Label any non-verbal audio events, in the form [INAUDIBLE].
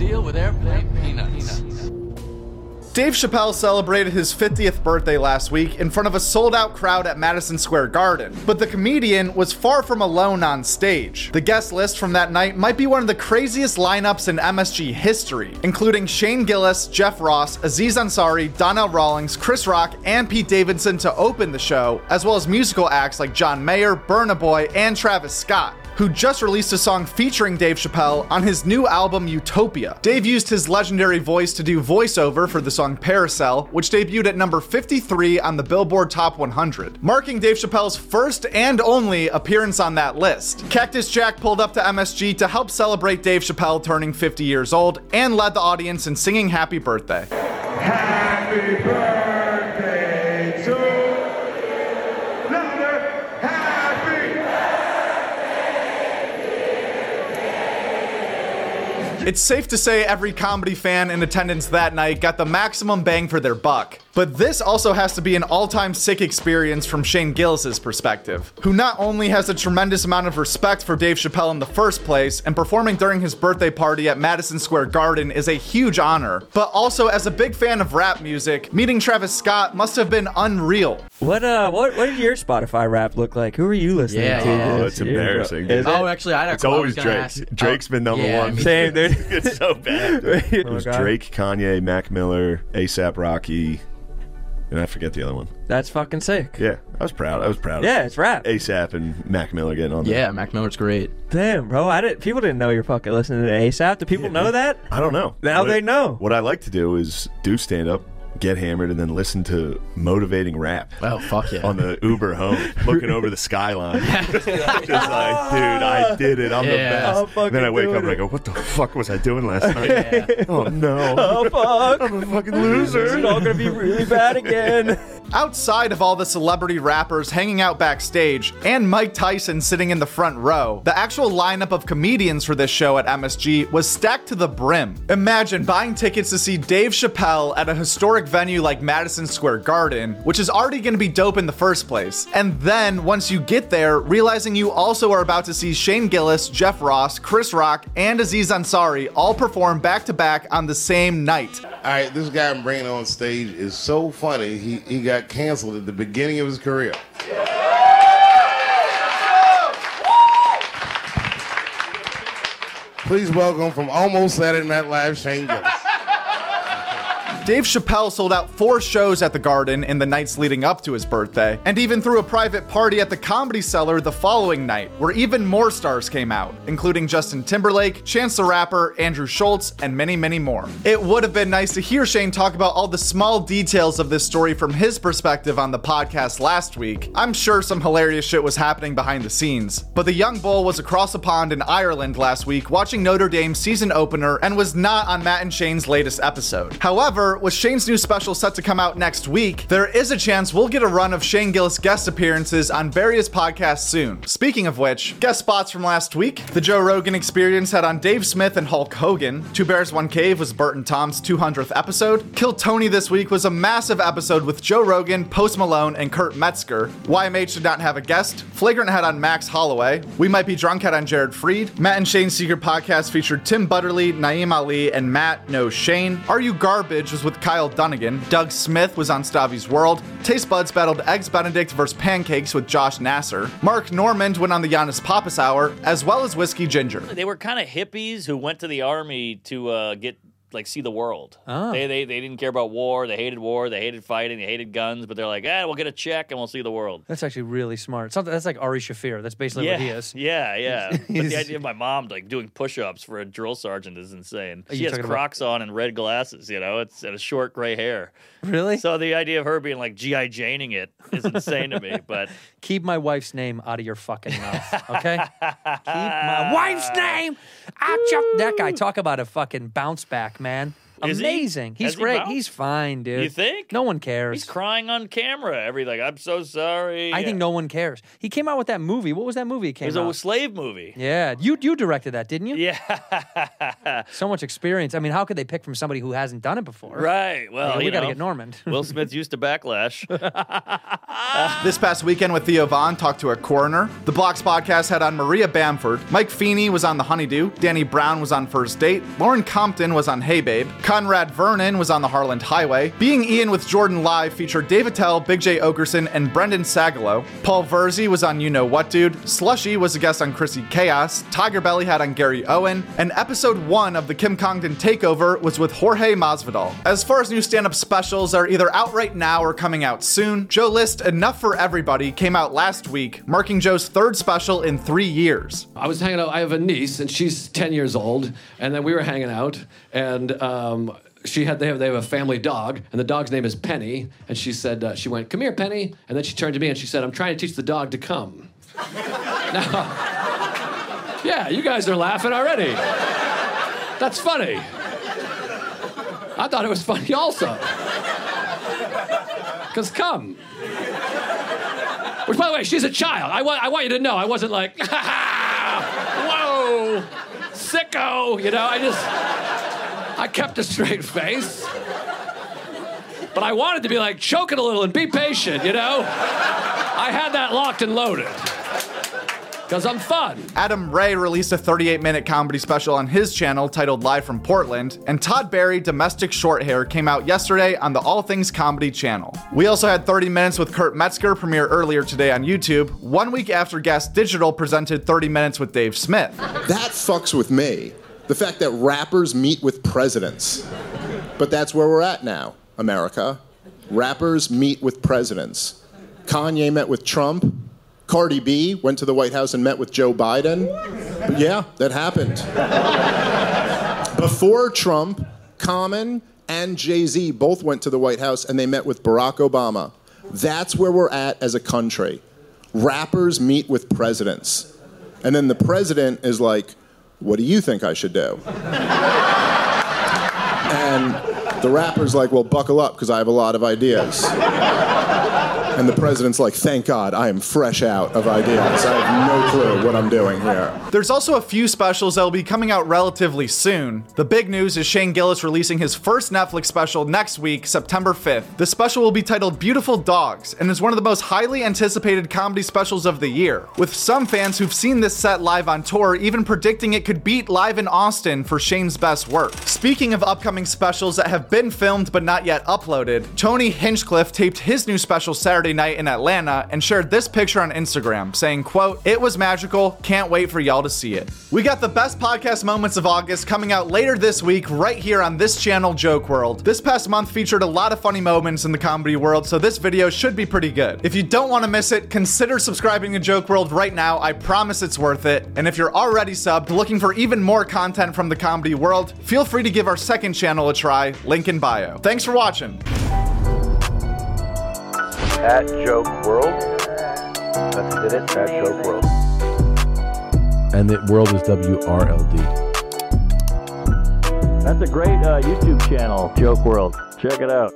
deal with airplane peanuts. Dave Chappelle celebrated his 50th birthday last week in front of a sold out crowd at Madison Square Garden, but the comedian was far from alone on stage. The guest list from that night might be one of the craziest lineups in MSG history, including Shane Gillis, Jeff Ross, Aziz Ansari, Donnell Rawlings, Chris Rock, and Pete Davidson to open the show, as well as musical acts like John Mayer, Burna Boy, and Travis Scott who just released a song featuring Dave Chappelle on his new album Utopia. Dave used his legendary voice to do voiceover for the song Parasail, which debuted at number 53 on the Billboard Top 100, marking Dave Chappelle's first and only appearance on that list. Cactus Jack pulled up to MSG to help celebrate Dave Chappelle turning 50 years old and led the audience in singing happy birthday. Happy birthday It's safe to say every comedy fan in attendance that night got the maximum bang for their buck. But this also has to be an all time sick experience from Shane Gillis's perspective, who not only has a tremendous amount of respect for Dave Chappelle in the first place, and performing during his birthday party at Madison Square Garden is a huge honor, but also as a big fan of rap music, meeting Travis Scott must have been unreal. What uh, what what did your Spotify rap look like? Who are you listening Yeah, to? yeah. Oh, this it's year, bro? embarrassing. Is Oh, actually, I don't. It's always Drake. was gonna ask- Drake's oh, been number yeah, one. me [LAUGHS] Same, [LAUGHS] dude. it's so bad. [LAUGHS] It was God. Drake, Kanye, Mac Miller, ASAP Rocky, and I forget the other one. That's fucking sick. Yeah, I was proud. I was proud. Yeah, of it's rap. ASAP and Mac Miller getting on. there. Yeah, Mac Miller's great. Damn, bro. I didn't. People didn't know you're fucking listening to ASAP. Do people know that? I don't know. Now What- they know. What I like to do is do stand up, get hammered, and then listen to motivating rap. Oh, fuck yeah. On the Uber home, [LAUGHS] looking over the skyline, [LAUGHS] just like, dude, I did it. I'm the Yeah. best. I'm fucking then I wake doing up and I it. go, "What the fuck was I doing last night? Yeah. [LAUGHS] Oh no, Oh fuck! I'm a fucking loser." It's all gonna be really bad again. Outside of all the celebrity rappers hanging out backstage and Mike Tyson sitting in the front row, the actual lineup of comedians for this show at MSG was stacked to the brim. Imagine buying tickets to see Dave Chappelle at a historic venue like Madison Square Garden, which is already going to be dope in the first place. And then, once you get there, realizing you also are about to see Shane Gillis, Jeff Ross, Chris Rock, and Aziz Ansari all perform back to back on the same night. All right, this guy I'm bringing on stage is so funny. He he got canceled at the beginning of his career. Please welcome from almost Saturday Night Live, Shane Gillis. Dave Chappelle sold out four shows at the Garden in the nights leading up to his birthday, and even threw a private party at the Comedy Cellar the following night, where even more stars came out, including Justin Timberlake, Chance the Rapper, Andrew Schulz, and many, many more. It would have been nice to hear Shane talk about all the small details of this story from his perspective on the podcast last week. I'm sure some hilarious shit was happening behind the scenes, but the young bull was across a pond in Ireland last week watching Notre Dame's season opener and was not on Matt and Shane's latest episode. However, with Shane's new special set to come out next week, there is a chance we'll get a run of Shane Gillis guest appearances on various podcasts soon. Speaking of which, guest spots from last week The Joe Rogan Experience had on Dave Smith and Hulk Hogan. Two Bears, One Cave was Bert and Tom's 200th episode. Kill Tony this week was a massive episode with Joe Rogan, Post Malone, and Kurt Metzger. YMH did not have a guest. Flagrant had on Max Holloway. We Might Be Drunk had on Jared Freid. Matt and Shane's Secret Podcast featured Tim Butterly, Naeem Ali, and Matt No Shane. Are You Garbage was with Kyle Dunnigan. Doug Smith was on Stavvy's World. Taste Buds battled Eggs Benedict versus Pancakes with Josh Nasser. Mark Normand went on the Giannis Pappas Hour, as well as Whiskey Ginger. They were kind of hippies who went to the army to uh, get like see the world. Oh. They, they they didn't care about war. They hated war. They hated fighting. They hated guns. But they're like, ah, we'll get a check and we'll see the world. That's actually really smart. Something that's like Ari Shaffir. That's basically yeah, what he is. [LAUGHS] yeah, yeah. but the idea of my mom like doing push-ups for a drill sergeant is insane. She has talking about- Crocs on and red glasses. You know, it's and a short gray hair. Really? So the idea of her being like GI Janing it is insane to me. [LAUGHS] But Keep my wife's name out of your fucking mouth, okay? [LAUGHS] Keep my wife's name out your. That guy talk about a fucking bounce back, man. Is he? Amazing. He's Has he great. bounced? He's fine, dude. You think? No one cares. He's crying on camera. Everything. I'm so sorry. I think no one cares. He came out with that movie. What was that movie? He It came was a slave movie. yeah, you you directed that, didn't you? Yeah. [LAUGHS] So much experience. I mean, how could they pick from somebody who hasn't done it before? right. Well, Yeah, we you got to get Norman. [LAUGHS] Will Smith used to backlash. [LAUGHS] This past weekend with Theo Von talked to a coroner. The Blocks podcast had on Maria Bamford. Mike Feeney was on The Honeydew. Danny Brown was on First Date. Lauren Compton was on Hey Babe. Conrad Vernon was on The Harland Highway. Being Ian with Jordan Live featured Dave Attell, Big Jay Oakerson, and Brendan Sagalow. Paul Verzi was on You Know What Dude. Slushy was a guest on Chrissy Chaos. Tiger Belly had on Gary Owen. And episode one of the Kim Congdon Takeover was with Jorge Masvidal. As far as new stand-up specials are either out right now or coming out soon, Joe List Enough for Everybody came out last week, marking Joe's third special in three years. I was hanging out. I have a niece, and she's ten years old, and then we were hanging out, and um, she had they have they have a family dog, and the dog's name is Penny, and she said uh, she went, "Come here, Penny," and then she turned to me and she said, "I'm trying to teach the dog to come." [LAUGHS] now, yeah, you guys are laughing already. That's funny. I thought it was funny also. Cause come. Which, by the way, she's a child. I want, I want you to know, I wasn't like, [LAUGHS] whoa, sicko. You know, I just, I kept a straight face. But I wanted to be like, choke it a little and be patient, you know? I had that locked and loaded. Because I'm fun. Adam Ray released a 38 minute comedy special on his channel titled Live from Portland, and Todd Barry, Domestic Short Hair, came out yesterday on the All Things Comedy channel. We also had 30 Minutes with Kurt Metzger premiere earlier today on YouTube, one week after Gas Digital presented 30 Minutes with Dave Smith. That fucks with me. The fact that rappers meet with presidents. But that's where we're at now, America. Rappers meet with presidents. Kanye met with Trump. Cardi B went to the White House and met with Joe Biden. But yeah, that happened. Before Trump, Common and Jay Z both went to the White House and they met with Barack Obama. That's where we're at as a country. Rappers meet with presidents. And then the president is like, What do you think I should do? And the rapper's like, Well, buckle up because I have a lot of ideas. And the president's like, Thank God, I am fresh out of ideas. I have no clue what I'm doing here. There's also a few specials that will be coming out relatively soon. The big news is Shane Gillis releasing his first Netflix special next week, September 5th. The special will be titled Beautiful Dogs and is one of the most highly anticipated comedy specials of the year, with some fans who've seen this set live on tour even predicting it could beat Live in Austin for Shane's best work. Speaking of upcoming specials that have been filmed but not yet uploaded, Tony Hinchcliffe taped his new special Saturday night in Atlanta and shared this picture on Instagram saying, quote, It was magical, can't wait for y'all to see it. We got the best podcast moments of August coming out later this week right here on this channel, Joke WRLD. This past month featured a lot of funny moments in the comedy world, so this video should be pretty good. If you don't want to miss it, consider subscribing to Joke WRLD right now. I promise it's worth it. And if you're already subbed, looking for even more content from the comedy world, feel free to give our second channel a try, link in bio. Thanks for watching. At Joke WRLD. That's did it. At Joke WRLD. And the world is W R L D. That's a great uh, YouTube channel, Joke WRLD. Check it out.